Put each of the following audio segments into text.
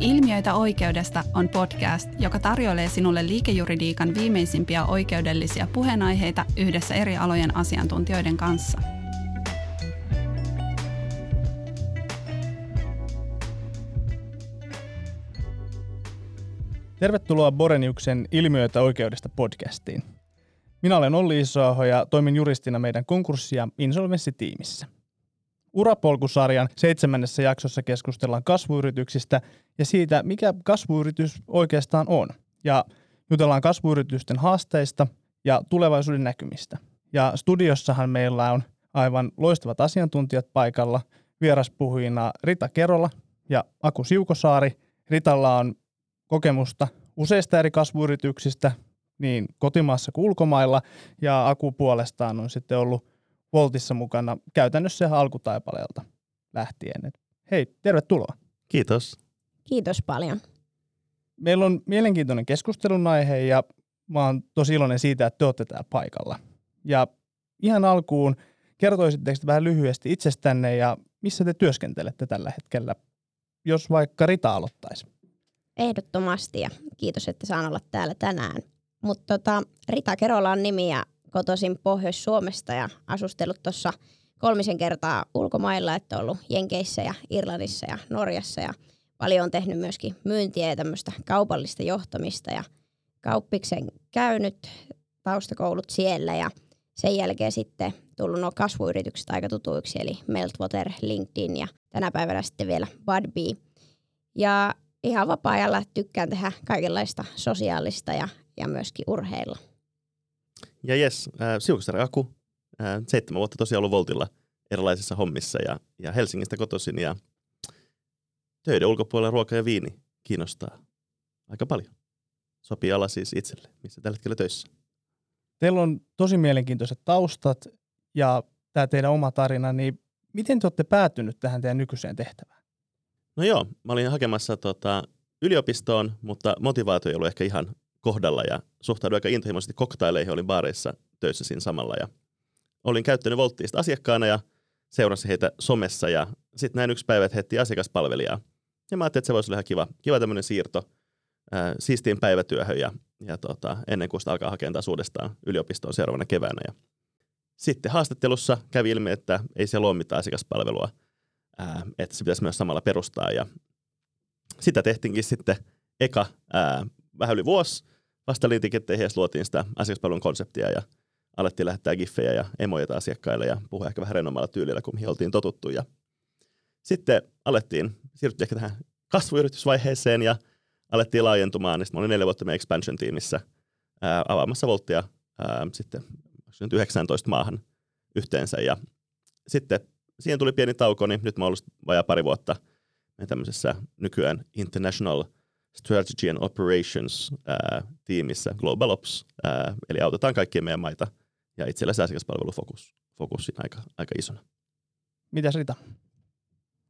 Ilmiöitä oikeudesta on podcast, joka tarjoilee sinulle liikejuridiikan viimeisimpiä oikeudellisia puheenaiheita yhdessä eri alojen asiantuntijoiden kanssa. Tervetuloa Boreniuksen Ilmiöitä oikeudesta podcastiin. Minä olen Olli Isoaho ja toimin juristina meidän konkurssi- ja insolvenssitiimissä. Urapolkusarjan seitsemännessä jaksossa keskustellaan kasvuyrityksistä ja siitä, mikä kasvuyritys oikeastaan on. Ja jutellaan kasvuyritysten haasteista ja tulevaisuuden näkymistä. Ja studiossahan meillä on aivan loistavat asiantuntijat paikalla. Vieraspuhujina Rita Kerola ja Aku Siukosaari. Ritalla on kokemusta useista eri kasvuyrityksistä, niin kotimaassa kuin ulkomailla, ja Aku puolestaan on sitten ollut Voltissa mukana käytännössä alkutaipaleelta lähtien. Et hei, tervetuloa. Kiitos. Kiitos paljon. Meillä on mielenkiintoinen keskustelun aihe ja mä oon tosi iloinen siitä, että te olette täällä paikalla. Ja ihan alkuun kertoisitteko vähän lyhyesti itsestänne ja missä te työskentelette tällä hetkellä, jos vaikka Rita aloittaisi? Ehdottomasti ja kiitos, että saan olla täällä tänään. Mutta tota, Rita Kerola on nimi ja kotoisin Pohjois-Suomesta ja asustellut tuossa kolmisen kertaa ulkomailla, että ollut Jenkeissä ja Irlannissa ja Norjassa ja paljon on tehnyt myöskin myyntiä ja tämmöistä kaupallista johtamista ja kauppiksen käynyt taustakoulut siellä ja sen jälkeen sitten tullut nuo kasvuyritykset aika tutuiksi, eli Meltwater, LinkedIn ja tänä päivänä sitten vielä Budbee. Ja ihan vapaa-ajalla tykkään tehdä kaikenlaista sosiaalista ja, ja myöskin urheilla. Ja jes, äh, Siukasari Aku, äh, seitsemän vuotta tosiaan ollut Voltilla erilaisissa hommissa ja, ja Helsingistä kotoisin ja töiden ulkopuolella ruoka ja viini kiinnostaa aika paljon. Sopii ala siis itselle, missä tällä hetkellä töissä. Teillä on tosi mielenkiintoiset taustat ja tämä teidän oma tarina, niin miten te olette päätynyt tähän teidän nykyiseen tehtävään? No joo, mä olin hakemassa tota, yliopistoon, mutta motivaatio ei ollut ehkä ihan kohdalla ja suhtauduin aika intohimoisesti koktaileihin, olin baareissa töissä siinä samalla ja olin käyttänyt Volttiista asiakkaana ja seurasin heitä somessa ja sitten näin yksi päivä, että he asiakaspalvelijaa. Ja mä ajattelin, että se voisi olla ihan kiva, kiva tämmöinen siirto ää, siistiin päivätyöhön ja, ja tota, ennen kuin sitä alkaa hakemaan taas uudestaan yliopistoon seuraavana keväänä. Ja sitten haastattelussa kävi ilmi, että ei siellä ole mitään asiakaspalvelua, ää, että se pitäisi myös samalla perustaa ja sitä tehtiinkin sitten eka ää, vähän yli vuosi vasta liitiketteihin ja luotiin sitä asiakaspalvelun konseptia ja alettiin lähettää giffejä ja emoja asiakkaille ja puhua ehkä vähän rennommalla tyylillä, kun mihin oltiin totuttu. Ja sitten alettiin, siirryttiin ehkä tähän kasvuyritysvaiheeseen ja alettiin laajentumaan. Sitten mä olin neljä vuotta meidän expansion-tiimissä ää, avaamassa volttia ää, sitten 19 maahan yhteensä. Ja sitten siihen tuli pieni tauko, niin nyt mä oon ollut vajaa pari vuotta tämmöisessä nykyään International – Strategy and Operations ää, tiimissä Global Ops, ää, eli autetaan kaikkia meidän maita ja itsellä asiakaspalvelufokus fokus siinä aika, aika isona. Mitäs Rita?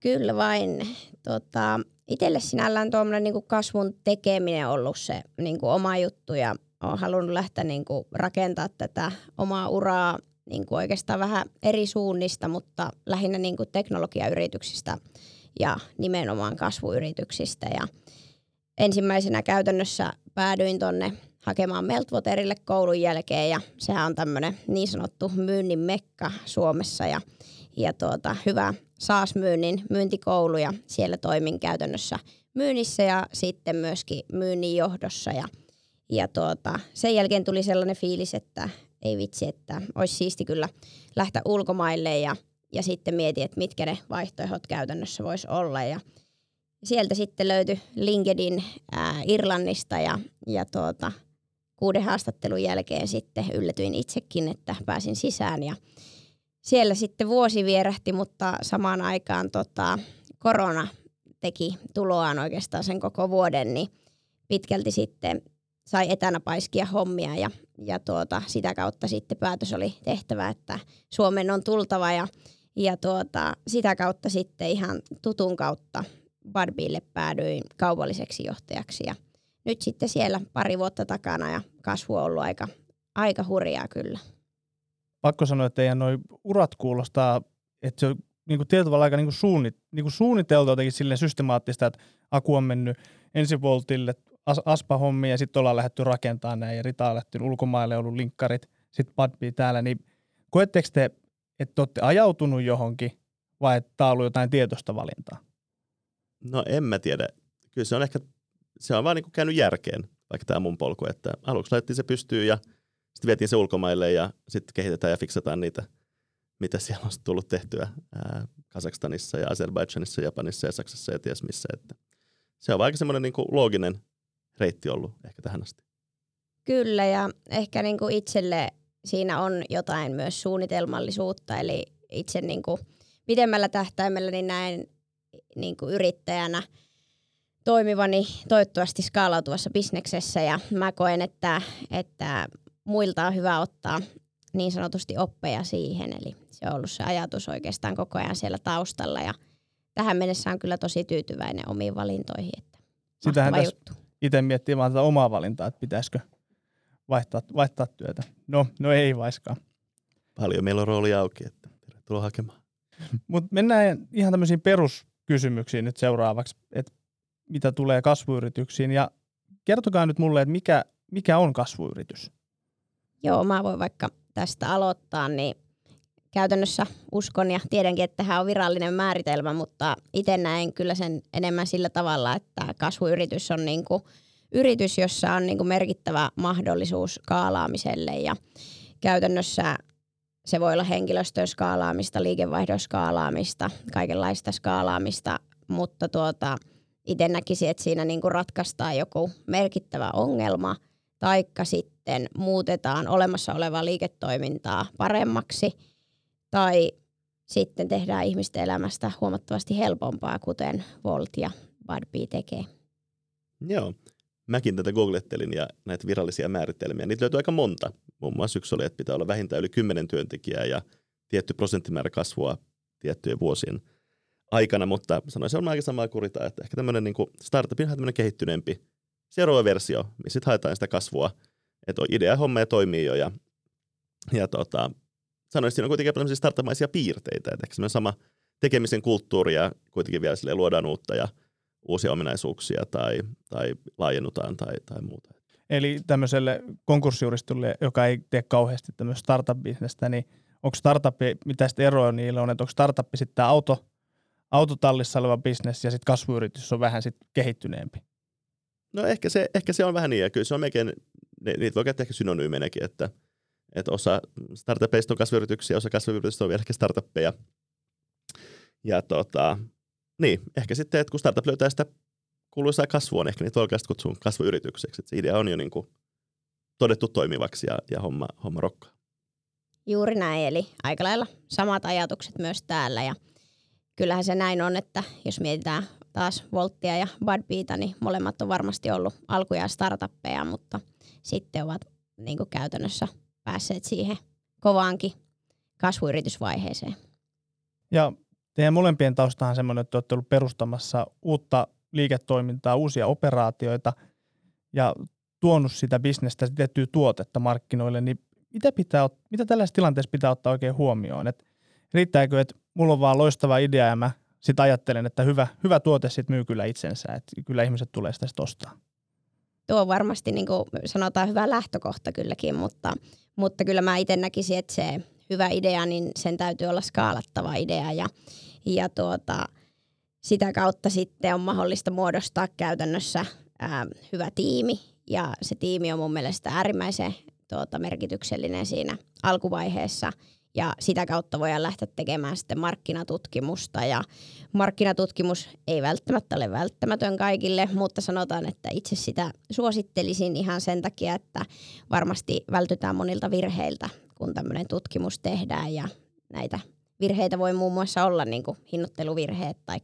Kyllä vain. Tota, itselle sinällään tuommoinen niin kasvun tekeminen on ollut se niin kuin oma juttu ja olen halunnut lähteä niin kuin rakentaa tätä omaa uraa niin kuin oikeastaan vähän eri suunnista, mutta lähinnä niin kuin teknologiayrityksistä ja nimenomaan kasvuyrityksistä. Ja ensimmäisenä käytännössä päädyin tonne hakemaan Meltwaterille koulun jälkeen ja sehän on tämmöinen niin sanottu myynnin mekka Suomessa ja, ja tuota, hyvä SaaS-myynnin myyntikoulu ja siellä toimin käytännössä myynnissä ja sitten myöskin myynnin johdossa ja, ja tuota, sen jälkeen tuli sellainen fiilis, että ei vitsi, että olisi siisti kyllä lähteä ulkomaille ja, ja sitten mietin, että mitkä ne vaihtoehdot käytännössä voisi olla ja sieltä sitten löytyi LinkedIn ää, Irlannista ja, ja tuota, kuuden haastattelun jälkeen sitten yllätyin itsekin, että pääsin sisään ja siellä sitten vuosi vierähti, mutta samaan aikaan tota, korona teki tuloaan oikeastaan sen koko vuoden, niin pitkälti sitten sai etänä paiskia hommia ja, ja tuota, sitä kautta sitten päätös oli tehtävä, että Suomen on tultava ja, ja tuota, sitä kautta sitten ihan tutun kautta Barbille päädyin kaupalliseksi johtajaksi ja nyt sitten siellä pari vuotta takana ja kasvu on ollut aika, aika hurjaa kyllä. Pakko sanoa, että teidän noi urat kuulostaa, että se niin kuin tietyllä tavalla aika niin kuin suunnit, niin kuin suunniteltu jotenkin silleen systemaattista, että Aku on mennyt ensi voltille as, aspa-hommia ja sitten ollaan lähdetty rakentamaan näin ja Rita on lähtenyt ulkomaille, ollut linkkarit, sitten Padbi täällä, niin koetteko te, että olette ajautunut johonkin vai että tämä on ollut jotain tietoista valintaa? No en mä tiedä. Kyllä se on ehkä, se on vaan niin kuin käynyt järkeen, vaikka tämä mun polku, että aluksi laitettiin se pystyyn ja sitten vietiin se ulkomaille ja sitten kehitetään ja fiksataan niitä, mitä siellä on tullut tehtyä ää, Kazakstanissa ja Azerbaidžanissa, Japanissa ja Saksassa ja ties missä. Että se on aika semmoinen niin looginen reitti ollut ehkä tähän asti. Kyllä ja ehkä niin kuin itselle siinä on jotain myös suunnitelmallisuutta, eli itse niin kuin pidemmällä tähtäimellä niin näen niin kuin yrittäjänä toimivani toivottavasti skaalautuvassa bisneksessä ja mä koen, että, että muilta on hyvä ottaa niin sanotusti oppeja siihen, eli se on ollut se ajatus oikeastaan koko ajan siellä taustalla ja tähän mennessä on kyllä tosi tyytyväinen omiin valintoihin, että Sitähän tässä itse miettii vaan tätä omaa valintaa, että pitäisikö vaihtaa, vaihtaa työtä. No, no ei vaiskaan. Paljon meillä on rooli auki, että tervetuloa hakemaan. Mutta mennään ihan tämmöisiin peruskysymyksiin nyt seuraavaksi, että mitä tulee kasvuyrityksiin. Ja kertokaa nyt mulle, että mikä, mikä on kasvuyritys? Joo, mä voin vaikka tästä aloittaa, niin käytännössä uskon ja tiedänkin, että tähän on virallinen määritelmä, mutta itse näen kyllä sen enemmän sillä tavalla, että kasvuyritys on niin kuin yritys, jossa on niin kuin merkittävä mahdollisuus skaalaamiselle ja käytännössä se voi olla henkilöstön skaalaamista, liikevaihdon skaalaamista, kaikenlaista skaalaamista, mutta tuota, itse näkisin, että siinä niin kuin ratkaistaan joku merkittävä ongelma, taikka sitten muutetaan olemassa olevaa liiketoimintaa paremmaksi, tai sitten tehdään ihmisten elämästä huomattavasti helpompaa, kuten Volt ja Budbee tekee. Joo. Mäkin tätä googlettelin ja näitä virallisia määritelmiä. Niitä löytyy aika monta. Muun muassa yksi oli, että pitää olla vähintään yli 10 työntekijää ja tietty prosenttimäärä kasvua tiettyjen vuosien aikana, mutta sanoisin, on aika samaa kurita, että ehkä tämmöinen niin startup on tämmöinen kehittyneempi seuraava versio, missä haetaan sitä kasvua, että idea homma toimii jo ja, ja tota, sanoisin, siinä on kuitenkin tämmöisiä startup piirteitä, että ehkä sama tekemisen kulttuuri ja kuitenkin vielä sille luodaan uutta ja uusia ominaisuuksia tai, tai laajennutaan tai, tai muuta. Eli tämmöiselle konkurssiuristulle, joka ei tee kauheasti tämmöistä startup-bisnestä, niin onko startup, mitä sitten eroa niillä on, että onko startup sitten tämä auto, autotallissa oleva bisnes ja sitten kasvuyritys on vähän sitten kehittyneempi? No ehkä se, ehkä se on vähän niin, ja kyllä se on melkein, niitä voi käyttää ehkä synonyymenäkin, että, että osa startupeista on kasvuyrityksiä, osa kasvuyrityksistä on vielä ehkä startuppeja. Ja tota, niin, ehkä sitten, että kun startup löytää sitä kuuluisaa kasvua, niin ehkä niitä oikeasti kutsuu kasvuyritykseksi. Että se idea on jo niin kuin todettu toimivaksi ja, ja homma, homma rokkaa. Juuri näin, eli aika lailla samat ajatukset myös täällä. Ja kyllähän se näin on, että jos mietitään taas Volttia ja Budbeata, niin molemmat on varmasti ollut alkujaan startuppeja, mutta sitten ovat niin kuin käytännössä päässeet siihen kovaankin kasvuyritysvaiheeseen. Ja teidän molempien taustahan semmoinen, että olette ollut perustamassa uutta liiketoimintaa, uusia operaatioita ja tuonut sitä bisnestä, tiettyä tuotetta markkinoille, niin mitä, pitää, mitä tällaisessa tilanteessa pitää ottaa oikein huomioon? Et riittääkö, että mulla on vaan loistava idea ja mä sitten ajattelen, että hyvä, hyvä tuote sitten myy kyllä itsensä, että kyllä ihmiset tulee sitä sitten ostaa. Tuo on varmasti niin kuin sanotaan hyvä lähtökohta kylläkin, mutta, mutta kyllä mä itse näkisin, että se hyvä idea, niin sen täytyy olla skaalattava idea ja, ja tuota, sitä kautta sitten on mahdollista muodostaa käytännössä ää, hyvä tiimi. Ja se tiimi on mun mielestä äärimmäisen tuota, merkityksellinen siinä alkuvaiheessa – ja sitä kautta voidaan lähteä tekemään sitten markkinatutkimusta. Ja markkinatutkimus ei välttämättä ole välttämätön kaikille, mutta sanotaan, että itse sitä suosittelisin ihan sen takia, että varmasti vältytään monilta virheiltä, kun tämmöinen tutkimus tehdään ja näitä virheitä voi muun muassa olla niin kuin hinnoitteluvirheet tai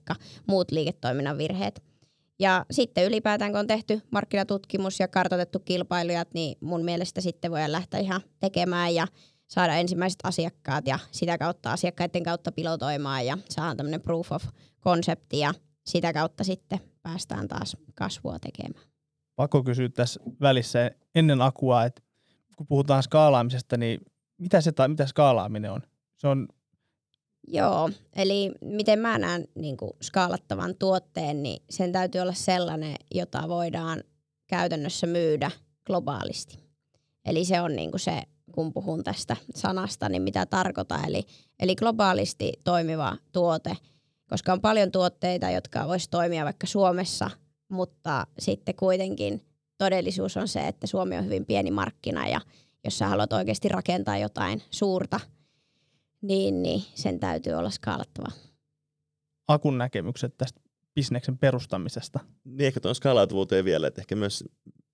muut liiketoiminnan virheet. Ja sitten ylipäätään, kun on tehty markkinatutkimus ja kartoitettu kilpailijat, niin mun mielestä sitten voidaan lähteä ihan tekemään ja saada ensimmäiset asiakkaat ja sitä kautta asiakkaiden kautta pilotoimaan ja saadaan tämmöinen proof of concept ja sitä kautta sitten päästään taas kasvua tekemään. Pakko kysyä tässä välissä ennen akua, että kun puhutaan skaalaamisesta, niin mitä, se, mitä skaalaaminen on? Se on Joo, eli miten mä näen niin kuin skaalattavan tuotteen, niin sen täytyy olla sellainen, jota voidaan käytännössä myydä globaalisti. Eli se on niin kuin se, kun puhun tästä sanasta, niin mitä tarkoitan. Eli, eli globaalisti toimiva tuote, koska on paljon tuotteita, jotka voisi toimia vaikka Suomessa, mutta sitten kuitenkin todellisuus on se, että Suomi on hyvin pieni markkina ja jos sä haluat oikeasti rakentaa jotain suurta, niin, niin sen täytyy olla skaalattava. Akun näkemykset tästä bisneksen perustamisesta? Niin ehkä tuon skaalautuvuuteen vielä, että ehkä myös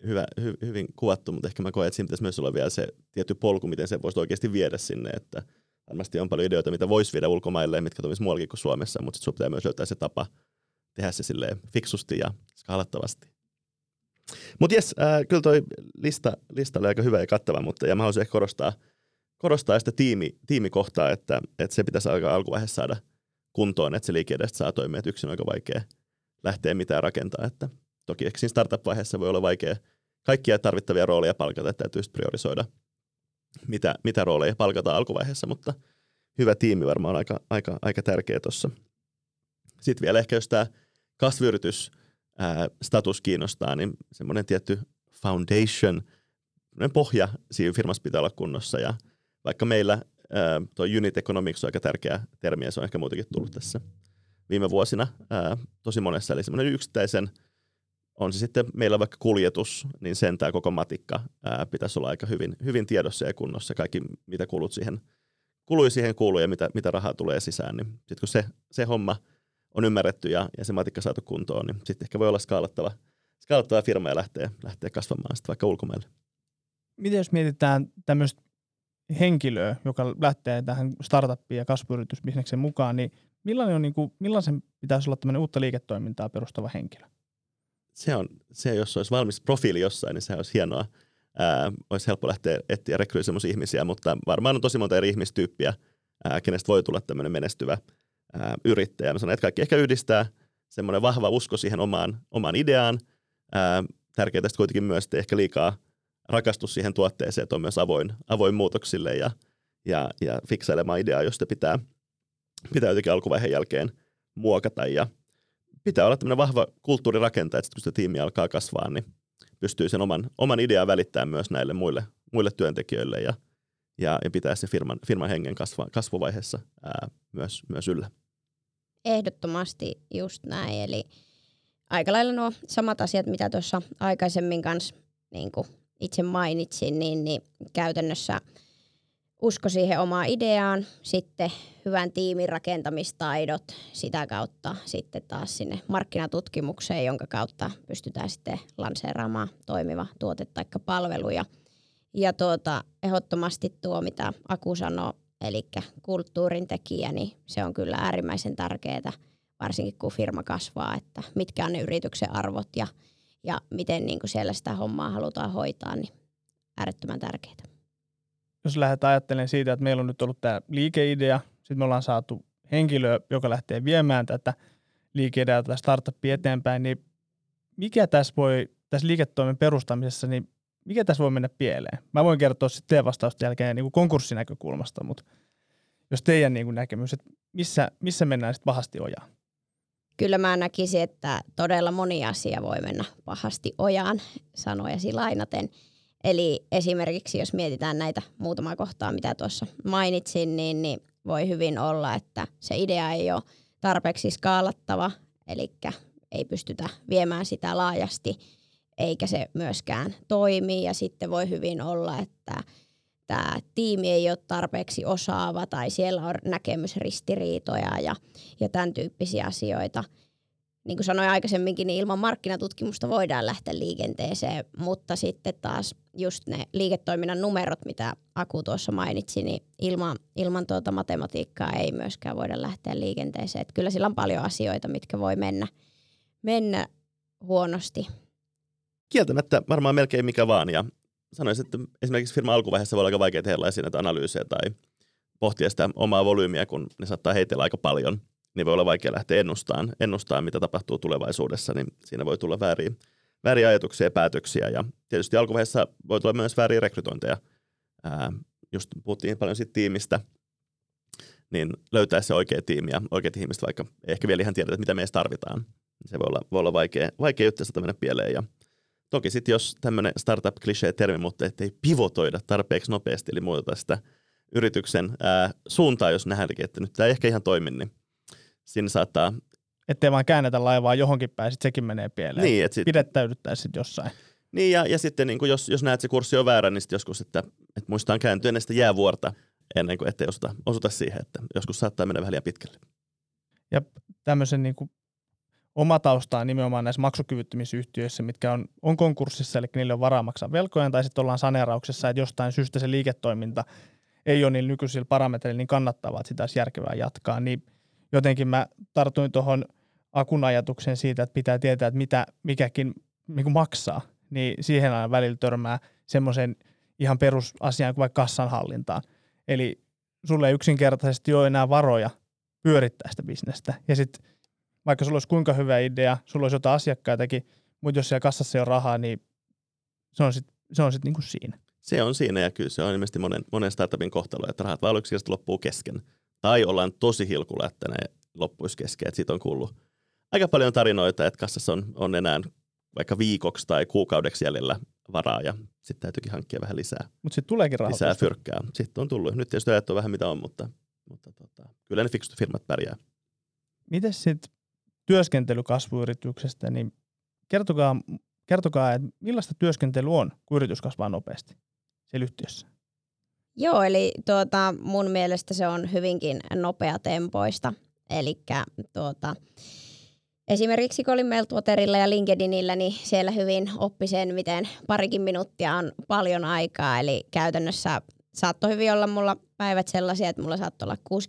hyvä, hy, hyvin kuvattu, mutta ehkä mä koen, että siinä pitäisi myös olla vielä se tietty polku, miten se voisi oikeasti viedä sinne, että varmasti on paljon ideoita, mitä voisi viedä ulkomaille, mitkä toimisi muuallakin kuin Suomessa, mutta sitten pitää myös löytää se tapa tehdä se silleen fiksusti ja skaalattavasti. Mutta jes, äh, kyllä toi lista, lista oli aika hyvä ja kattava, mutta ja mä haluaisin ehkä korostaa, korostaa sitä tiimi, tiimikohtaa, että, että se pitäisi aika alkuvaiheessa saada kuntoon, että se liike-edestä saa toimia, että yksin on aika vaikea lähteä mitään rakentaa. Että toki ehkä siinä startup-vaiheessa voi olla vaikea kaikkia tarvittavia rooleja palkata, että täytyy priorisoida, mitä, mitä rooleja palkataan alkuvaiheessa, mutta hyvä tiimi varmaan aika, aika, aika tärkeä tuossa. Sitten vielä ehkä jos tämä kasvuyritys status kiinnostaa, niin semmoinen tietty foundation, pohja siinä firmassa pitää olla kunnossa ja vaikka meillä tuo unit economics on aika tärkeä termi ja se on ehkä muutenkin tullut tässä viime vuosina tosi monessa. Eli semmoinen yksittäisen, on se sitten meillä vaikka kuljetus, niin sen tämä koko matikka ää, pitäisi olla aika hyvin, hyvin tiedossa ja kunnossa. Kaikki, mitä kulut siihen, kului siihen kuuluu ja mitä, mitä rahaa tulee sisään. Niin sitten kun se, se homma on ymmärretty ja, ja se matikka saatu kuntoon, niin sitten ehkä voi olla skaalattava, skaalattava firma ja lähtee, lähtee kasvamaan sitten vaikka ulkomaille. Miten jos mietitään tämmöistä henkilöä, joka lähtee tähän startuppiin ja kasvuyritysbisneksen mukaan, niin millainen on, niin kuin, millaisen pitäisi olla tämmöinen uutta liiketoimintaa perustava henkilö? Se on, se jos olisi valmis profiili jossain, niin se olisi hienoa. Ää, olisi helppo lähteä etsiä rekryä sellaisia ihmisiä, mutta varmaan on tosi monta eri ihmistyyppiä, ää, kenestä voi tulla tämmöinen menestyvä ää, yrittäjä. Mä sanon, että kaikki ehkä yhdistää semmoinen vahva usko siihen omaan, omaan ideaan. Ää, tärkeää tästä kuitenkin myös, että ehkä liikaa rakastus siihen tuotteeseen, että on myös avoin, avoin muutoksille ja, ja, ja fiksailemaan ideaa, josta pitää, pitää jotenkin alkuvaiheen jälkeen muokata. Ja pitää olla tämmöinen vahva kulttuurirakentaja, että kun sitä tiimi alkaa kasvaa, niin pystyy sen oman, oman idean välittämään myös näille muille, muille työntekijöille ja, ja, ja pitää se firman, firman hengen kasva, kasvuvaiheessa ää, myös, myös yllä. Ehdottomasti just näin. Eli aika lailla nuo samat asiat, mitä tuossa aikaisemmin kanssa niin itse mainitsin, niin, niin käytännössä usko siihen omaan ideaan, sitten hyvän tiimin rakentamistaidot, sitä kautta sitten taas sinne markkinatutkimukseen, jonka kautta pystytään sitten lanseeraamaan toimiva tuote tai palvelu. Ja, ja tuota, ehdottomasti tuo, mitä Aku sanoi, eli kulttuurin tekijä, niin se on kyllä äärimmäisen tärkeää, varsinkin kun firma kasvaa, että mitkä on ne yrityksen arvot ja ja miten niin kuin siellä sitä hommaa halutaan hoitaa, niin äärettömän tärkeää. Jos lähdetään ajattelemaan siitä, että meillä on nyt ollut tämä liikeidea, sitten me ollaan saatu henkilö, joka lähtee viemään tätä liikeideaa tai startuppia eteenpäin, niin mikä tässä voi, tässä liiketoimen perustamisessa, niin mikä tässä voi mennä pieleen? Mä voin kertoa sitten teidän vastausten jälkeen niin kuin konkurssinäkökulmasta, mutta jos teidän niin kuin näkemys, että missä, missä mennään sitten pahasti ojaan? Kyllä mä näkisin, että todella moni asia voi mennä pahasti ojaan, sanojasi lainaten. Eli esimerkiksi jos mietitään näitä muutamaa kohtaa, mitä tuossa mainitsin, niin, niin voi hyvin olla, että se idea ei ole tarpeeksi skaalattava, eli ei pystytä viemään sitä laajasti, eikä se myöskään toimi. Ja sitten voi hyvin olla, että tämä tiimi ei ole tarpeeksi osaava tai siellä on näkemysristiriitoja ja, ja tämän tyyppisiä asioita. Niin kuin sanoin aikaisemminkin, niin ilman markkinatutkimusta voidaan lähteä liikenteeseen, mutta sitten taas just ne liiketoiminnan numerot, mitä Aku tuossa mainitsi, niin ilman, ilman tuota matematiikkaa ei myöskään voida lähteä liikenteeseen. Että kyllä sillä on paljon asioita, mitkä voi mennä, mennä huonosti. Kieltämättä varmaan melkein mikä vaan ja sanoisin, että esimerkiksi firman alkuvaiheessa voi olla aika vaikea tehdä näitä analyysejä tai pohtia sitä omaa volyymiä, kun ne saattaa heitellä aika paljon, niin voi olla vaikea lähteä ennustamaan, ennustamaan mitä tapahtuu tulevaisuudessa, niin siinä voi tulla vääriä, vääriä ajatuksia ja päätöksiä. Ja tietysti alkuvaiheessa voi tulla myös vääriä rekrytointeja. Ää, just puhuttiin paljon siitä tiimistä, niin löytää se oikea tiimi ja oikeat ihmiset, vaikka ehkä vielä ihan tiedetä, mitä meistä tarvitaan. Se voi olla, voi olla vaikea, vaikea juttu, mennä pieleen. Ja toki sitten jos tämmöinen startup-klisee-termi, mutta ettei pivotoida tarpeeksi nopeasti, eli muuteta sitä yrityksen ää, suuntaa, jos nähdäänkin, että nyt tämä ei ehkä ihan toimi, niin siinä saattaa... Ettei vaan käännetä laivaa johonkin päin, sitten sekin menee pieleen. Niin, että sit, Pidettäydyttäisiin sitten jossain. niin ja, ja sitten niin jos, jos näet, että se kurssi on väärä, niin sitten joskus, että, että muistaan kääntyä ennen sitä jäävuorta, ennen kuin ettei osuta, osuta siihen, että joskus saattaa mennä vähän liian pitkälle. Ja tämmöisen niin kuin oma tausta on nimenomaan näissä maksukyvyttömyysyhtiöissä, mitkä on, on konkurssissa, eli niille on varaa maksaa velkojen, tai sitten ollaan saneerauksessa, että jostain syystä se liiketoiminta ei ole niin nykyisillä parametreilla niin kannattavaa, että sitä olisi järkevää jatkaa, niin jotenkin mä tartuin tuohon Akun ajatuksen siitä, että pitää tietää, että mitä mikäkin niin maksaa, niin siihen aina välillä törmää semmoisen ihan perusasiaan kuin vaikka kassanhallintaan. Eli sulle ei yksinkertaisesti ole enää varoja pyörittää sitä bisnestä. Ja sitten vaikka sulla olisi kuinka hyvä idea, sulla olisi jotain asiakkaitakin, mutta jos siellä kassassa ei ole rahaa, niin se on sitten se on sit niinku siinä. Se on siinä ja kyllä se on ilmeisesti monen, monen startupin kohtalo, että rahat vaan yksinkertaisesti loppuu kesken. Tai ollaan tosi hilkulla, että ne loppuisi kesken. Että siitä on kuullut aika paljon tarinoita, että kassassa on, on enää vaikka viikoksi tai kuukaudeksi jäljellä varaa ja sitten täytyykin hankkia vähän lisää, Mutta sitten tuleekin rahoitusta. lisää fyrkkää. Sitten on tullut. Nyt tietysti ajat on vähän mitä on, mutta, mutta tota, kyllä ne fiksut firmat pärjää. Miten sitten työskentely kasvuyrityksestä, niin kertokaa, kertokaa, että millaista työskentely on, kun yritys kasvaa nopeasti siellä yhtiössä? Joo, eli tuota, mun mielestä se on hyvinkin nopeatempoista. Eli tuota, esimerkiksi kun olin Meltwaterilla ja LinkedInillä, niin siellä hyvin oppi sen, miten parikin minuuttia on paljon aikaa. Eli käytännössä saattoi hyvin olla mulla päivät sellaisia, että mulla saattoi olla kuusi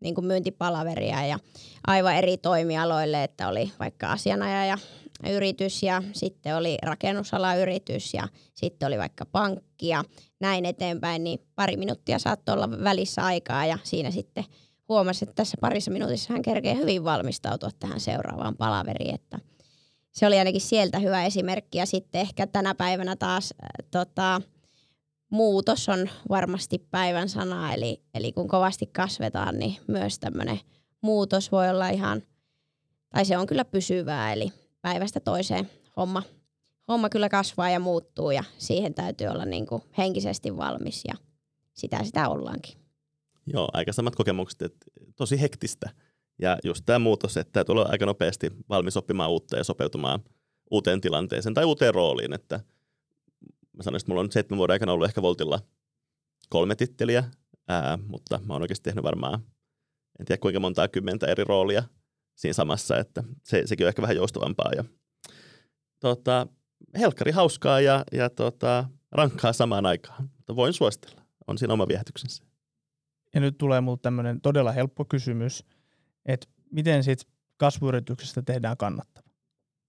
niin kuin myyntipalaveria ja aivan eri toimialoille, että oli vaikka asianajaja yritys ja sitten oli rakennusalayritys ja sitten oli vaikka pankki ja näin eteenpäin, niin pari minuuttia saattoi olla välissä aikaa ja siinä sitten huomasi, että tässä parissa minuutissa hän kerkee hyvin valmistautua tähän seuraavaan palaveriin, että se oli ainakin sieltä hyvä esimerkki. Ja sitten ehkä tänä päivänä taas äh, tota, muutos on varmasti päivän sana, eli, eli kun kovasti kasvetaan, niin myös tämmöinen muutos voi olla ihan, tai se on kyllä pysyvää, eli päivästä toiseen homma, homma kyllä kasvaa ja muuttuu ja siihen täytyy olla niin kuin henkisesti valmis ja sitä sitä ollaankin. Joo, aika samat kokemukset, että tosi hektistä. Ja just tämä muutos, että olla aika nopeasti valmis oppimaan uutta ja sopeutumaan uuteen tilanteeseen tai uuteen rooliin. Että mä sanoisin, että mulla on seitsemän vuoden aikana ollut ehkä Voltilla kolme titteliä, ää, mutta mä oon oikeasti tehnyt varmaan, en tiedä kuinka montaa kymmentä eri roolia siinä samassa, että se, sekin on ehkä vähän joustavampaa. Ja, tota, helkkari hauskaa ja, ja tota, rankkaa samaan aikaan, mutta voin suositella. On siinä oma viehätyksensä. Ja nyt tulee mulle tämmöinen todella helppo kysymys, että miten siitä kasvuyrityksestä tehdään kannattava?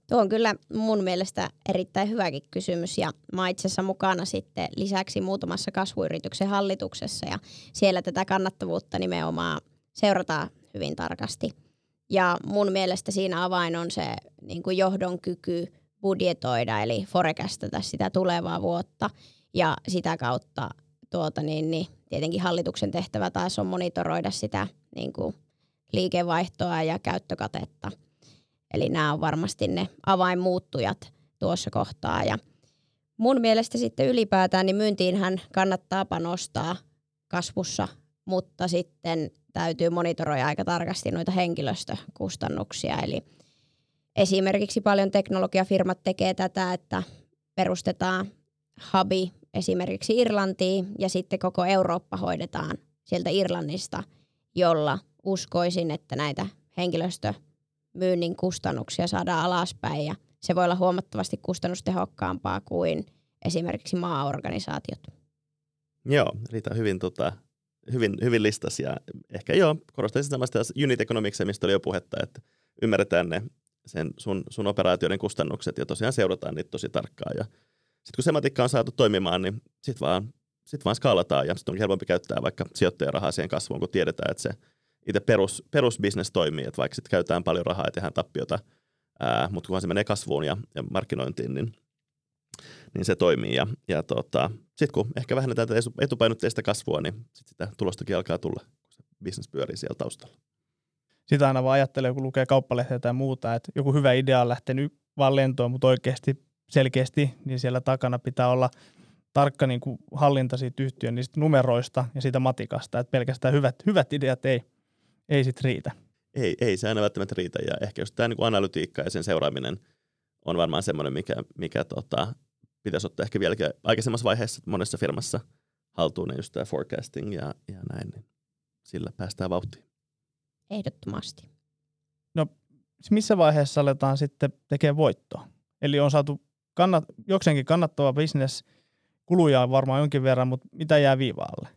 Tuo on kyllä mun mielestä erittäin hyväkin kysymys ja mä itse asiassa mukana sitten lisäksi muutamassa kasvuyrityksen hallituksessa ja siellä tätä kannattavuutta nimenomaan seurataan hyvin tarkasti. Ja mun mielestä siinä avain on se niin kuin johdon kyky budjetoida eli forecastata sitä tulevaa vuotta ja sitä kautta tuota niin, niin tietenkin hallituksen tehtävä taas on monitoroida sitä niin kuin liikevaihtoa ja käyttökatetta. Eli nämä on varmasti ne avainmuuttujat tuossa kohtaa. Ja mun mielestä sitten ylipäätään niin myyntiinhän kannattaa panostaa kasvussa, mutta sitten täytyy monitoroida aika tarkasti noita henkilöstökustannuksia. Eli esimerkiksi paljon teknologiafirmat tekee tätä, että perustetaan hubi esimerkiksi Irlantiin ja sitten koko Eurooppa hoidetaan sieltä Irlannista, jolla uskoisin, että näitä henkilöstömyynnin kustannuksia saadaan alaspäin ja se voi olla huomattavasti kustannustehokkaampaa kuin esimerkiksi maaorganisaatiot. Joo, Riita hyvin, tota, hyvin, hyvin listas ja ehkä joo, korostaisin samasta unit economics, mistä oli jo puhetta, että ymmärretään ne sen sun, sun operaatioiden kustannukset ja tosiaan seurataan niitä tosi tarkkaan ja sitten kun sematiikka on saatu toimimaan, niin sitten vaan, sit vaan skaalataan ja sitten on helpompi käyttää vaikka sijoittajarahaa siihen kasvuun, kun tiedetään, että se itse perus, perusbisnes toimii, että vaikka sitten käytetään paljon rahaa ja tehdään tappiota, ää, mutta kunhan se menee kasvuun ja, ja markkinointiin, niin, niin se toimii. Ja, ja tota, sitten kun ehkä vähennetään tätä etupainotteista kasvua, niin sit sitä tulostakin alkaa tulla, kun se bisnes pyörii siellä taustalla. Sitä aina vaan ajattelee, kun lukee kauppalehteä tai muuta, että joku hyvä idea on lähtenyt vaan lentoon, mutta oikeasti selkeästi, niin siellä takana pitää olla tarkka niin kuin hallinta siitä yhtiön niistä numeroista ja siitä matikasta, että pelkästään hyvät, hyvät ideat ei, ei sit riitä. Ei, ei se aina välttämättä riitä ja ehkä just tämä niin analytiikka ja sen seuraaminen on varmaan semmoinen, mikä, mikä tota, pitäisi ottaa ehkä vieläkin aikaisemmassa vaiheessa monessa firmassa haltuun, just tämä forecasting ja, ja näin, niin sillä päästään vauhtiin. Ehdottomasti. No missä vaiheessa aletaan sitten tekemään voittoa? Eli on saatu kannat, jokseenkin kannattava bisnes, kuluja on varmaan jonkin verran, mutta mitä jää viivaalle?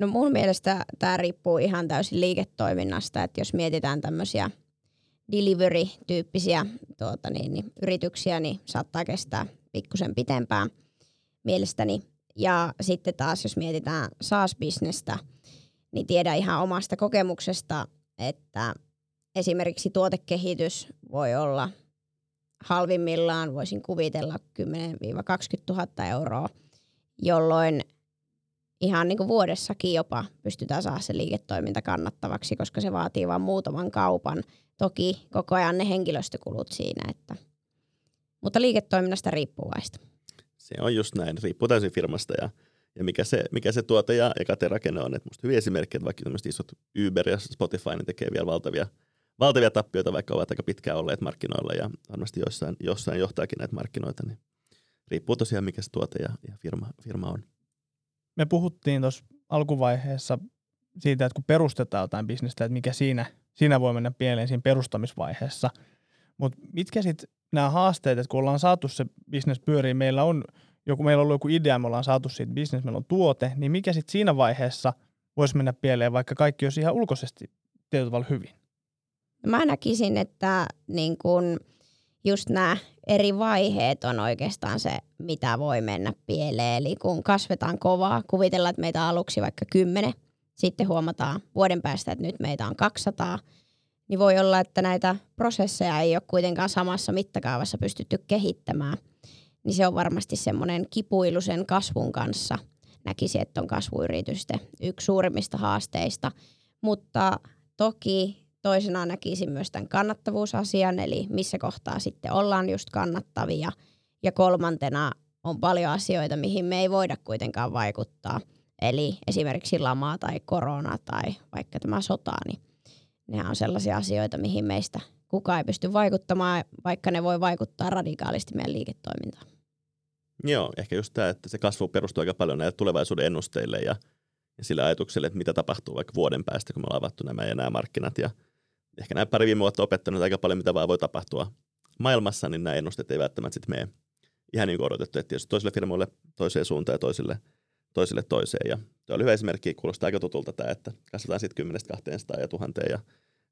No mun mielestä tämä riippuu ihan täysin liiketoiminnasta, että jos mietitään tämmöisiä delivery-tyyppisiä tuota, niin, niin, yrityksiä, niin saattaa kestää pikkusen pitempään mielestäni. Ja sitten taas, jos mietitään SaaS-bisnestä, niin tiedän ihan omasta kokemuksesta, että esimerkiksi tuotekehitys voi olla halvimmillaan, voisin kuvitella 10-20 000 euroa, jolloin ihan niin kuin vuodessakin jopa pystytään saada se liiketoiminta kannattavaksi, koska se vaatii vain muutaman kaupan. Toki koko ajan ne henkilöstökulut siinä, että, mutta liiketoiminnasta riippuvaista. Se on just näin, riippuu täysin firmasta ja, ja mikä, se, mikä se tuote ja, ja katerakenne on. Musta hyviä esimerkkejä, että vaikka tämmöiset isot Uber ja Spotify ne tekee vielä valtavia, valtavia tappioita, vaikka ovat aika pitkään olleet markkinoilla ja varmasti jossain, jossain johtaakin näitä markkinoita, niin riippuu tosiaan mikä se tuote ja, ja firma, firma on me puhuttiin tuossa alkuvaiheessa siitä, että kun perustetaan jotain bisnestä, että mikä siinä, siinä voi mennä pieleen siinä perustamisvaiheessa. Mutta mitkä sitten nämä haasteet, että kun ollaan saatu se bisnes pyöriin, meillä on joku, meillä on ollut joku idea, me ollaan saatu siitä bisnes, meillä on tuote, niin mikä sitten siinä vaiheessa voisi mennä pieleen, vaikka kaikki olisi ihan ulkoisesti tietyllä tavalla hyvin? Mä näkisin, että niin kun just nämä eri vaiheet on oikeastaan se, mitä voi mennä pieleen. Eli kun kasvetaan kovaa, kuvitellaan, että meitä on aluksi vaikka 10, sitten huomataan vuoden päästä, että nyt meitä on 200, niin voi olla, että näitä prosesseja ei ole kuitenkaan samassa mittakaavassa pystytty kehittämään. Niin se on varmasti semmoinen kipuilu sen kasvun kanssa. Näkisi, että on kasvuyritysten yksi suurimmista haasteista. Mutta toki Toisena näkisin myös tämän kannattavuusasian, eli missä kohtaa sitten ollaan just kannattavia. Ja kolmantena on paljon asioita, mihin me ei voida kuitenkaan vaikuttaa. Eli esimerkiksi lamaa tai korona tai vaikka tämä sota, niin nehän on sellaisia asioita, mihin meistä kukaan ei pysty vaikuttamaan, vaikka ne voi vaikuttaa radikaalisti meidän liiketoimintaan. Joo, ehkä just tämä, että se kasvu perustuu aika paljon näille tulevaisuuden ennusteille ja, ja sillä ajatukselle, että mitä tapahtuu vaikka vuoden päästä, kun me ollaan avattu nämä ja nämä markkinat. Ja ehkä nämä pari viime vuotta opettanut aika paljon, mitä vaan voi tapahtua maailmassa, niin nämä ennusteet ei välttämättä sitten mene ihan niin kuin odotettu. Että tietysti toisille firmoille toiseen suuntaan ja toisille, toisille toiseen. Ja tämä oli hyvä esimerkki, kuulostaa aika tutulta tämä, että kasvataan sitten 10 200 ja 1000 ja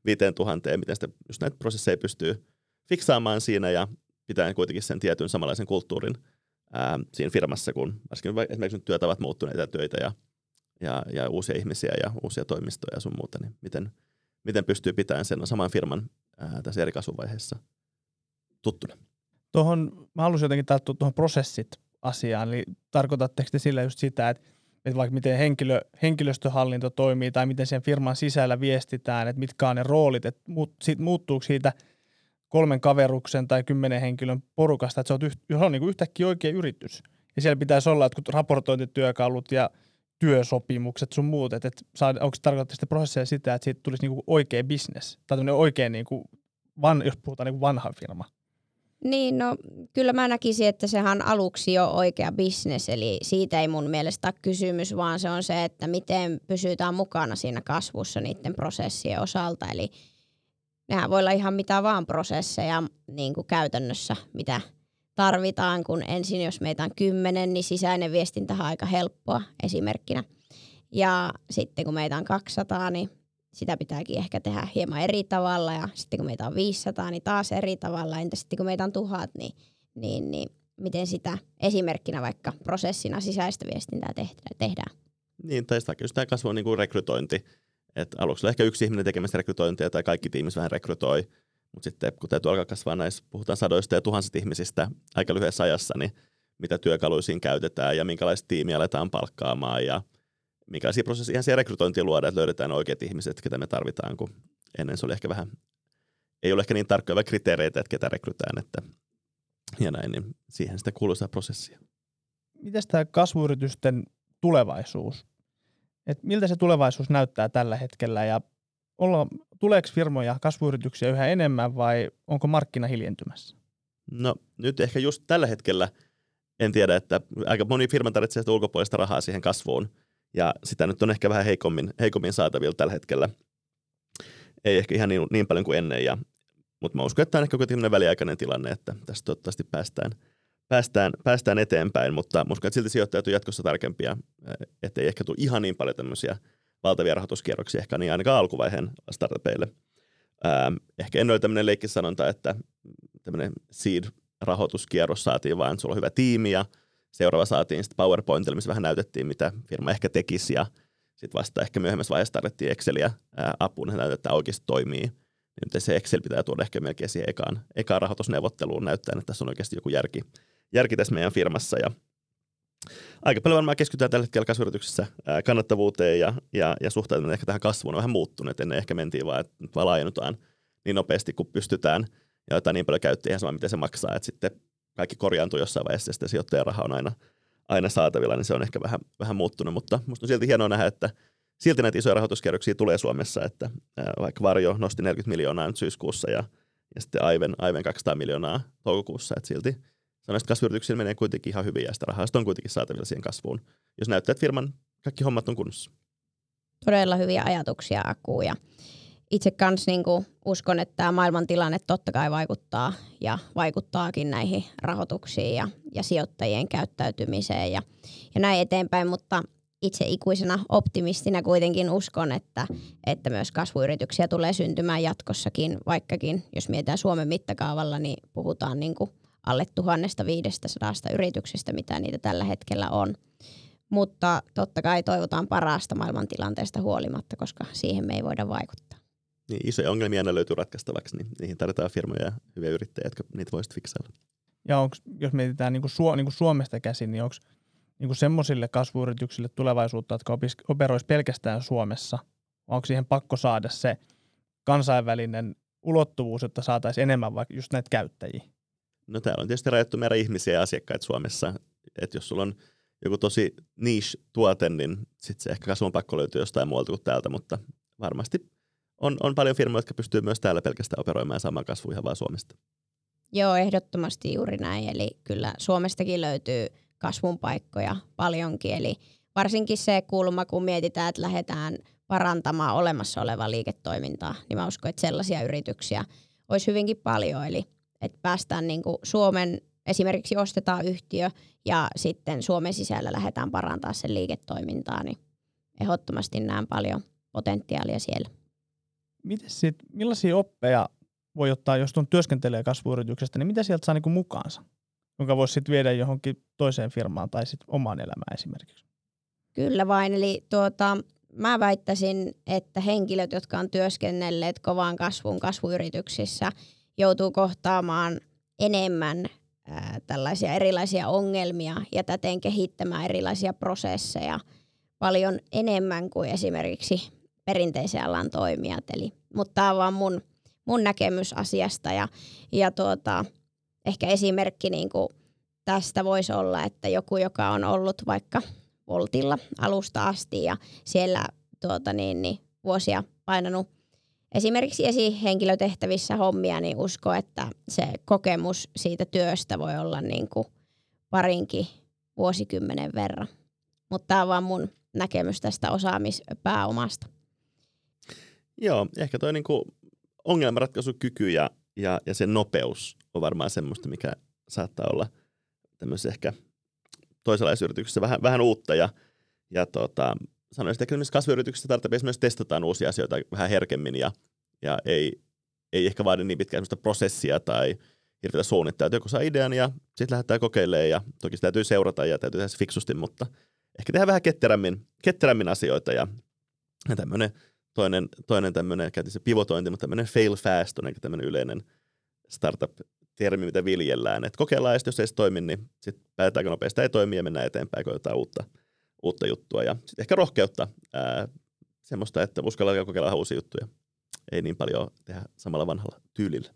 5000 ja miten sitten just näitä prosesseja pystyy fiksaamaan siinä ja pitää kuitenkin sen tietyn samanlaisen kulttuurin ää, siinä firmassa, kun varsinkin esimerkiksi nyt työtavat muuttuneita töitä ja, ja, ja uusia ihmisiä ja uusia toimistoja ja sun muuta, niin miten, miten pystyy pitämään sen saman firman ää, tässä eri kasvuvaiheessa tuttuna. Tuohon, mä haluaisin jotenkin tarttua tuohon prosessit asiaan, eli tarkoitatteko te sillä just sitä, että, että vaikka miten henkilö, henkilöstöhallinto toimii tai miten sen firman sisällä viestitään, että mitkä on ne roolit, että muut, siitä, muuttuuko siitä kolmen kaveruksen tai kymmenen henkilön porukasta, että se on, yht, se on niin kuin yhtäkkiä oikea yritys. Ja siellä pitäisi olla että raportointityökalut ja työsopimukset sun muut, että, saad, onko se tarkoittaa sitä prosessia sitä, että siitä tulisi niinku oikea business, tai oikein, niinku, van, jos puhutaan niinku vanha firma? Niin, no kyllä mä näkisin, että sehän aluksi jo oikea business, eli siitä ei mun mielestä ole kysymys, vaan se on se, että miten pysytään mukana siinä kasvussa niiden prosessien osalta, eli nehän voi olla ihan mitä vaan prosesseja niin kuin käytännössä, mitä tarvitaan, kun ensin jos meitä on kymmenen, niin sisäinen viestintä on aika helppoa esimerkkinä. Ja sitten kun meitä on 200, niin sitä pitääkin ehkä tehdä hieman eri tavalla. Ja sitten kun meitä on 500, niin taas eri tavalla. Entä sitten kun meitä on tuhat, niin, niin, niin miten sitä esimerkkinä vaikka prosessina sisäistä viestintää tehdään? Niin, tai sitä just tämä kasvu on niin kuin rekrytointi. Et aluksi ehkä yksi ihminen tekemässä rekrytointia tai kaikki tiimissä vähän rekrytoi. Mutta sitten kun täytyy alkaa kasvaa näissä, puhutaan sadoista ja tuhansista ihmisistä aika lyhyessä ajassa, niin mitä työkaluja siinä käytetään ja minkälaista tiimiä aletaan palkkaamaan ja, minkälaisia prosesseja ihan siellä rekrytointia luodaan, että löydetään oikeat ihmiset, ketä me tarvitaan, kun ennen se oli ehkä vähän, ei ole ehkä niin tarkkoja kriteereitä, että ketä rekrytään, että ja näin, niin siihen sitä kuuluu sitä prosessia. Miten tämä kasvuyritysten tulevaisuus? Et miltä se tulevaisuus näyttää tällä hetkellä ja olla, tuleeko firmoja, kasvuyrityksiä yhä enemmän vai onko markkina hiljentymässä? No nyt ehkä just tällä hetkellä en tiedä, että aika moni firma tarvitsee sitä ulkopuolista rahaa siihen kasvuun ja sitä nyt on ehkä vähän heikommin, heikommin saatavilla tällä hetkellä. Ei ehkä ihan niin, niin paljon kuin ennen, ja, mutta mä uskon, että tämä on ehkä kuitenkin väliaikainen tilanne, että tästä toivottavasti päästään, päästään, päästään eteenpäin, mutta uskon, että silti sijoittajat on jatkossa tarkempia, ettei ehkä tule ihan niin paljon tämmöisiä valtavia rahoituskierroksia, ehkä niin ainakaan alkuvaiheen startupeille. Ähm, ehkä en ole tämmöinen leikkisanonta, että tämmöinen seed-rahoituskierros saatiin vaan, sulla on hyvä tiimi ja seuraava saatiin sitten PowerPointille, missä vähän näytettiin, mitä firma ehkä tekisi ja sitten vasta ehkä myöhemmässä vaiheessa tarvittiin Exceliä apuun, että näytetään oikeasti toimii. Niin nyt se Excel pitää tuoda ehkä melkein siihen ekaan, ekaan rahoitusneuvotteluun näyttäen, että tässä on oikeasti joku järki, järki tässä meidän firmassa. Ja aika paljon varmaan keskitytään tällä hetkellä kasvuyrityksessä kannattavuuteen ja, ja, ja suhtautuminen ehkä tähän kasvuun on vähän muuttunut. ennen ehkä mentiin vaan, että nyt vaan laajennutaan niin nopeasti kuin pystytään ja jotain niin paljon käyttiin ihan sama, miten se maksaa, että sitten kaikki korjaantuu jossain vaiheessa ja sitten sijoittajan raha on aina, aina saatavilla, niin se on ehkä vähän, vähän muuttunut, mutta musta on silti hienoa nähdä, että silti näitä isoja rahoituskierroksia tulee Suomessa, että vaikka Varjo nosti 40 miljoonaa nyt syyskuussa ja, ja sitten Aiven, Aiven 200 miljoonaa toukokuussa, että silti sanoisin, kasvuyrityksillä menee kuitenkin ihan hyvin ja sitä rahaa on kuitenkin saatavilla siihen kasvuun, jos näyttää, että firman kaikki hommat on kunnossa. Todella hyviä ajatuksia, Aku. Ja itse kanssa niin uskon, että tämä maailman tilanne totta kai vaikuttaa ja vaikuttaakin näihin rahoituksiin ja, ja sijoittajien käyttäytymiseen ja, ja näin eteenpäin, mutta itse ikuisena optimistina kuitenkin uskon, että, että myös kasvuyrityksiä tulee syntymään jatkossakin, vaikkakin jos mietitään Suomen mittakaavalla, niin puhutaan niin kuin alle 1500 yrityksestä, mitä niitä tällä hetkellä on. Mutta totta kai toivotaan parasta maailmantilanteesta huolimatta, koska siihen me ei voida vaikuttaa. Niin, isoja ongelmia aina löytyy ratkaistavaksi, niin niihin tarvitaan firmoja ja hyviä yrittäjiä, jotka niitä voisivat fiksailla. Ja onks, jos mietitään niin kuin Suo, niin kuin Suomesta käsin, niin onko niin semmoisille kasvuyrityksille tulevaisuutta, jotka opis- operoisi pelkästään Suomessa? Onko siihen pakko saada se kansainvälinen ulottuvuus, jotta saataisiin enemmän vaikka just näitä käyttäjiä? No täällä on tietysti rajattu määrä ihmisiä ja asiakkaita Suomessa. Että jos sulla on joku tosi niche-tuote, niin sitten se ehkä kasvun pakko löytyy jostain muualta kuin täältä, mutta varmasti on, on paljon firmoja, jotka pystyy myös täällä pelkästään operoimaan ja saamaan kasvua ihan vaan Suomesta. Joo, ehdottomasti juuri näin. Eli kyllä Suomestakin löytyy kasvun paikkoja paljonkin. Eli varsinkin se kulma, kun mietitään, että lähdetään parantamaan olemassa olevaa liiketoimintaa, niin mä uskon, että sellaisia yrityksiä olisi hyvinkin paljon. Eli että päästään niin kuin Suomen, esimerkiksi ostetaan yhtiö ja sitten Suomen sisällä lähdetään parantaa sen liiketoimintaa, niin ehdottomasti näen paljon potentiaalia siellä. Miten sit, millaisia oppeja voi ottaa, jos on työskentelee kasvuyrityksestä, niin mitä sieltä saa niinku mukaansa, jonka voisi sitten viedä johonkin toiseen firmaan tai sitten omaan elämään esimerkiksi? Kyllä vain, eli tuota, mä väittäisin, että henkilöt, jotka on työskennelleet kovan kasvun kasvuyrityksissä, joutuu kohtaamaan enemmän ää, tällaisia erilaisia ongelmia ja täten kehittämään erilaisia prosesseja paljon enemmän kuin esimerkiksi perinteisen alan toimijat. Eli, mutta tämä on vaan mun, mun näkemys asiasta ja, ja tuota, ehkä esimerkki niin kuin tästä voisi olla, että joku, joka on ollut vaikka Voltilla alusta asti ja siellä tuota niin, niin vuosia painanut esimerkiksi esihenkilötehtävissä hommia, niin usko, että se kokemus siitä työstä voi olla niin kuin parinkin vuosikymmenen verran. Mutta tämä on vaan mun näkemys tästä osaamispääomasta. Joo, ehkä toi niinku ongelmanratkaisukyky ja, ja, ja sen nopeus on varmaan semmoista, mikä saattaa olla tämmöisessä ehkä toisenlaisessa yrityksessä vähän, vähän uutta. Ja, ja tota, sanoisin, että kasvuyrityksissä tarvitsee myös testataan uusia asioita vähän herkemmin ja, ja ei, ei ehkä vaadi niin pitkään prosessia tai hirveätä suunnittelua. Joku saa idean ja sitten lähdetään kokeilemaan ja toki sitä täytyy seurata ja täytyy tehdä se fiksusti, mutta ehkä tehdä vähän ketterämmin, ketterämmin asioita ja, ja tämmöinen toinen, toinen tämmöinen, käytiin se pivotointi, mutta tämmöinen fail fast on tämmöinen yleinen startup-termi, mitä viljellään. Että kokeillaan, ja jos ei se toimi, niin sitten päätetäänkö nopeasti ei toimi ja mennään eteenpäin, kun jotain uutta, uutta juttua ja sitten ehkä rohkeutta, ää, semmoista, että uskaltaa kokeilla uusia juttuja. Ei niin paljon tehdä samalla vanhalla tyylillä.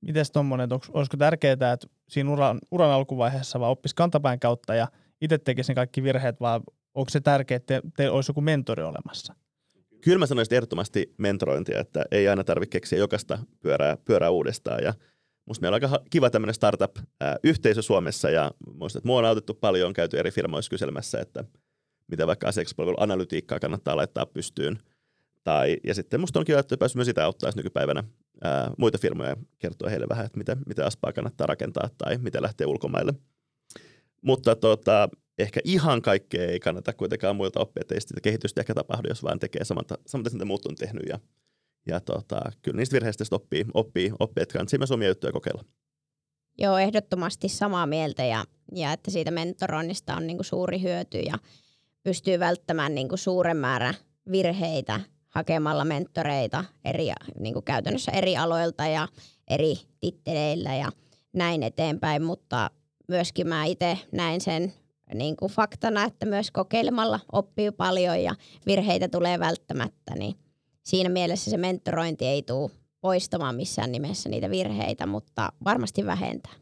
Mites tuommoinen, olisiko tärkeää, että siinä uran, uran alkuvaiheessa vaan oppisi kantapään kautta ja itse tekisi ne kaikki virheet, vai onko se tärkeää, että teillä olisi joku mentori olemassa? Kyllä mä sanoisin ehdottomasti mentorointia, että ei aina tarvitse keksiä jokaista pyörää, pyörää uudestaan. Ja musta meillä on aika kiva tämmöinen startup-yhteisö Suomessa ja muista, että mua on autettu paljon, on käyty eri firmoissa kyselemässä, että mitä vaikka analytiikkaa kannattaa laittaa pystyyn. Tai, ja sitten musta on kiva, että päässyt myös sitä auttaa nykypäivänä ää, muita firmoja kertoa heille vähän, että mitä, mitä aspaa kannattaa rakentaa tai mitä lähtee ulkomaille. Mutta tota, ehkä ihan kaikkea ei kannata kuitenkaan muilta oppia, että ei sitä kehitystä ehkä tapahdu, jos vaan tekee samalta, samalta mitä muut on tehnyt. Ja, ja tota, kyllä niistä virheistä oppii, oppii, oppii että kannattaa myös omia juttuja kokeilla. Joo, ehdottomasti samaa mieltä ja, ja että siitä mentoroinnista on niinku suuri hyöty ja pystyy välttämään niinku suuren määrän virheitä hakemalla mentoreita eri, niinku käytännössä eri aloilta ja eri titteleillä ja näin eteenpäin, mutta myöskin mä itse näin sen niin kuin faktana, että myös kokeilemalla oppii paljon ja virheitä tulee välttämättä, niin siinä mielessä se mentorointi ei tule poistamaan missään nimessä niitä virheitä, mutta varmasti vähentää.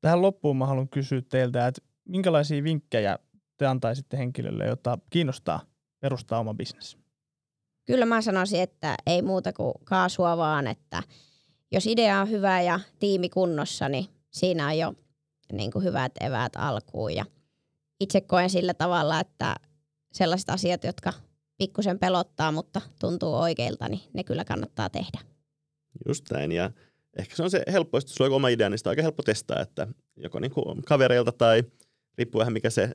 Tähän loppuun mä haluan kysyä teiltä, että minkälaisia vinkkejä te antaisitte henkilölle, jota kiinnostaa perustaa oma bisnes? Kyllä mä sanoisin, että ei muuta kuin kaasua vaan, että jos idea on hyvä ja tiimi kunnossa, niin siinä on jo niin kuin hyvät eväät alkuun. Ja itse koen sillä tavalla, että sellaiset asiat, jotka pikkusen pelottaa, mutta tuntuu oikeilta, niin ne kyllä kannattaa tehdä. Just näin. Ja ehkä se on se helppo, jos sulla on oma idea, niin sitä on aika helppo testaa, että joko niin kuin kavereilta tai riippuu vähän mikä se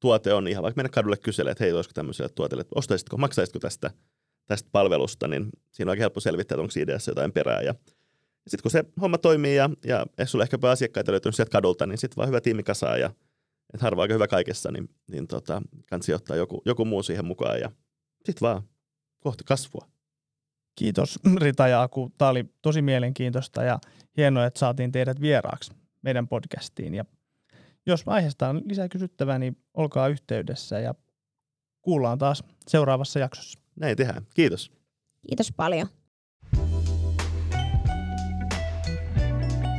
tuote on, niin ihan vaikka mennä kadulle kyselemään, että hei, olisiko tämmöiselle tuotteelle, että ostaisitko, maksaisitko tästä, tästä palvelusta, niin siinä on aika helppo selvittää, että onko ideassa jotain perää. Ja sitten kun se homma toimii ja, ja jos sulla ehkä asiakkaita löytynyt sieltä kadulta, niin sitten vaan hyvä tiimi kasaa ja että harva aika hyvä kaikessa, niin, niin tota, kansi ottaa joku, joku muu siihen mukaan ja sitten vaan kohti kasvua. Kiitos Rita ja Aku. Tämä oli tosi mielenkiintoista ja hienoa, että saatiin teidät vieraaksi meidän podcastiin. Ja jos aiheesta on lisää kysyttävää, niin olkaa yhteydessä ja kuullaan taas seuraavassa jaksossa. Näin tehdään. Kiitos. Kiitos paljon.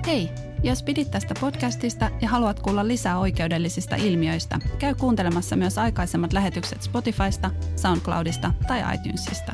Hei, jos pidit tästä podcastista ja haluat kuulla lisää oikeudellisista ilmiöistä, käy kuuntelemassa myös aikaisemmat lähetykset Spotifysta, SoundCloudista tai iTunesista.